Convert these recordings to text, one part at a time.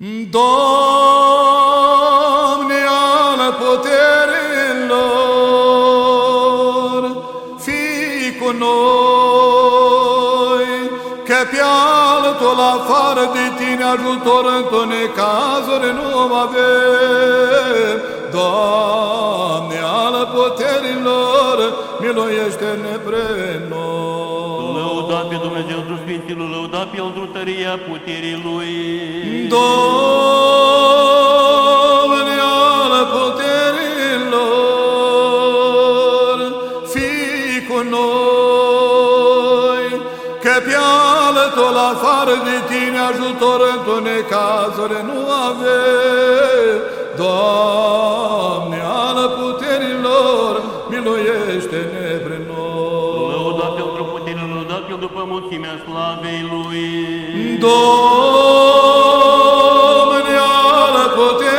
Doamne al puterilor, fii cu noi, că pe altul afară de tine ajutor în necazuri nu avem. Doamne al puterilor, miluiește-ne pre noi. Lăudat pe Dumnezeu într Sfinților, lăudat pe El într tăria puterii Lui. Doamne al puterilor, fii cu noi, că pe altul afară de tine ajutor în necazuri nu avem. Doamne al puterilor, după mulțimea slavei Lui. Doamne al puterilor,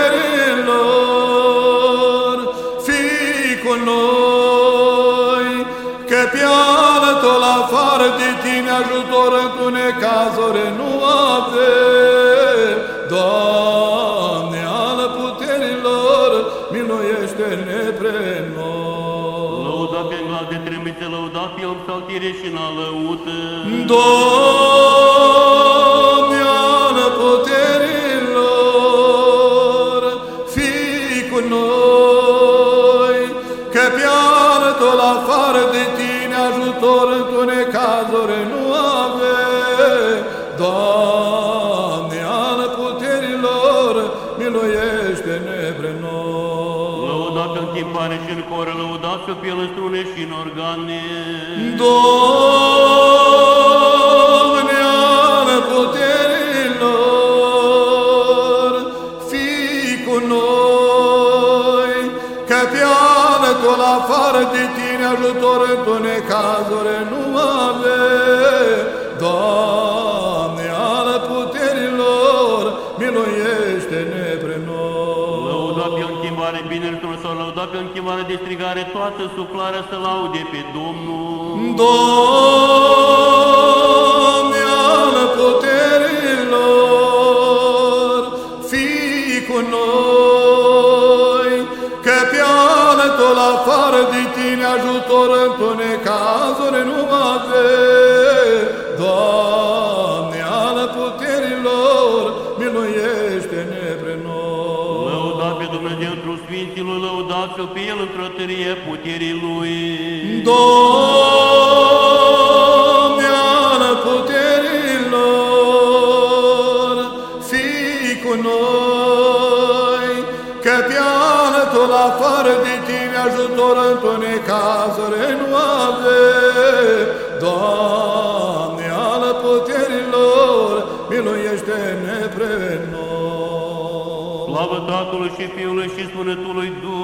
fii cu noi, că pe altul afară de tine ajutor în necazuri nu avem. Pe glas de trâmbițe, lăudat pe El psaltire și înălăută. Doamne al puterilor, fii cu noi, că pe altul afară de tine ajutor în necazuri nu avem. Doamne al puterilor, miluiește-ne pre noi. Lăudat pe închipare și în coră, lăudat pe El în strune și în organe. Doamne al puterilor, fii cu noi, că pe altul afară de tine ajutor în necazuri nu avem. Doamne al puterilor, miluiește-ne pre noi. Lăudat pe închimare bine într-un sau lăudat pe închimare de strigare, toată suflarea să laude pe Domnul. Doamne al puterilor, fii cu noi, că pe altul afară de tine ajutor în necazuri nu avem. Doamne al puterilor, miluiește-ne pre noi. Lăudat pe Dumnezeu într Sfinților, lăudați-L pe El într-o tărie puterii Lui. Doamne al puterilor, fii cu noi, că pe altul afară de tine ajutor în necazuri nu avem. Doamne al puterilor, miluiește-ne pre noi. Slavă Tatălui și Fiului și Sfântului Duh.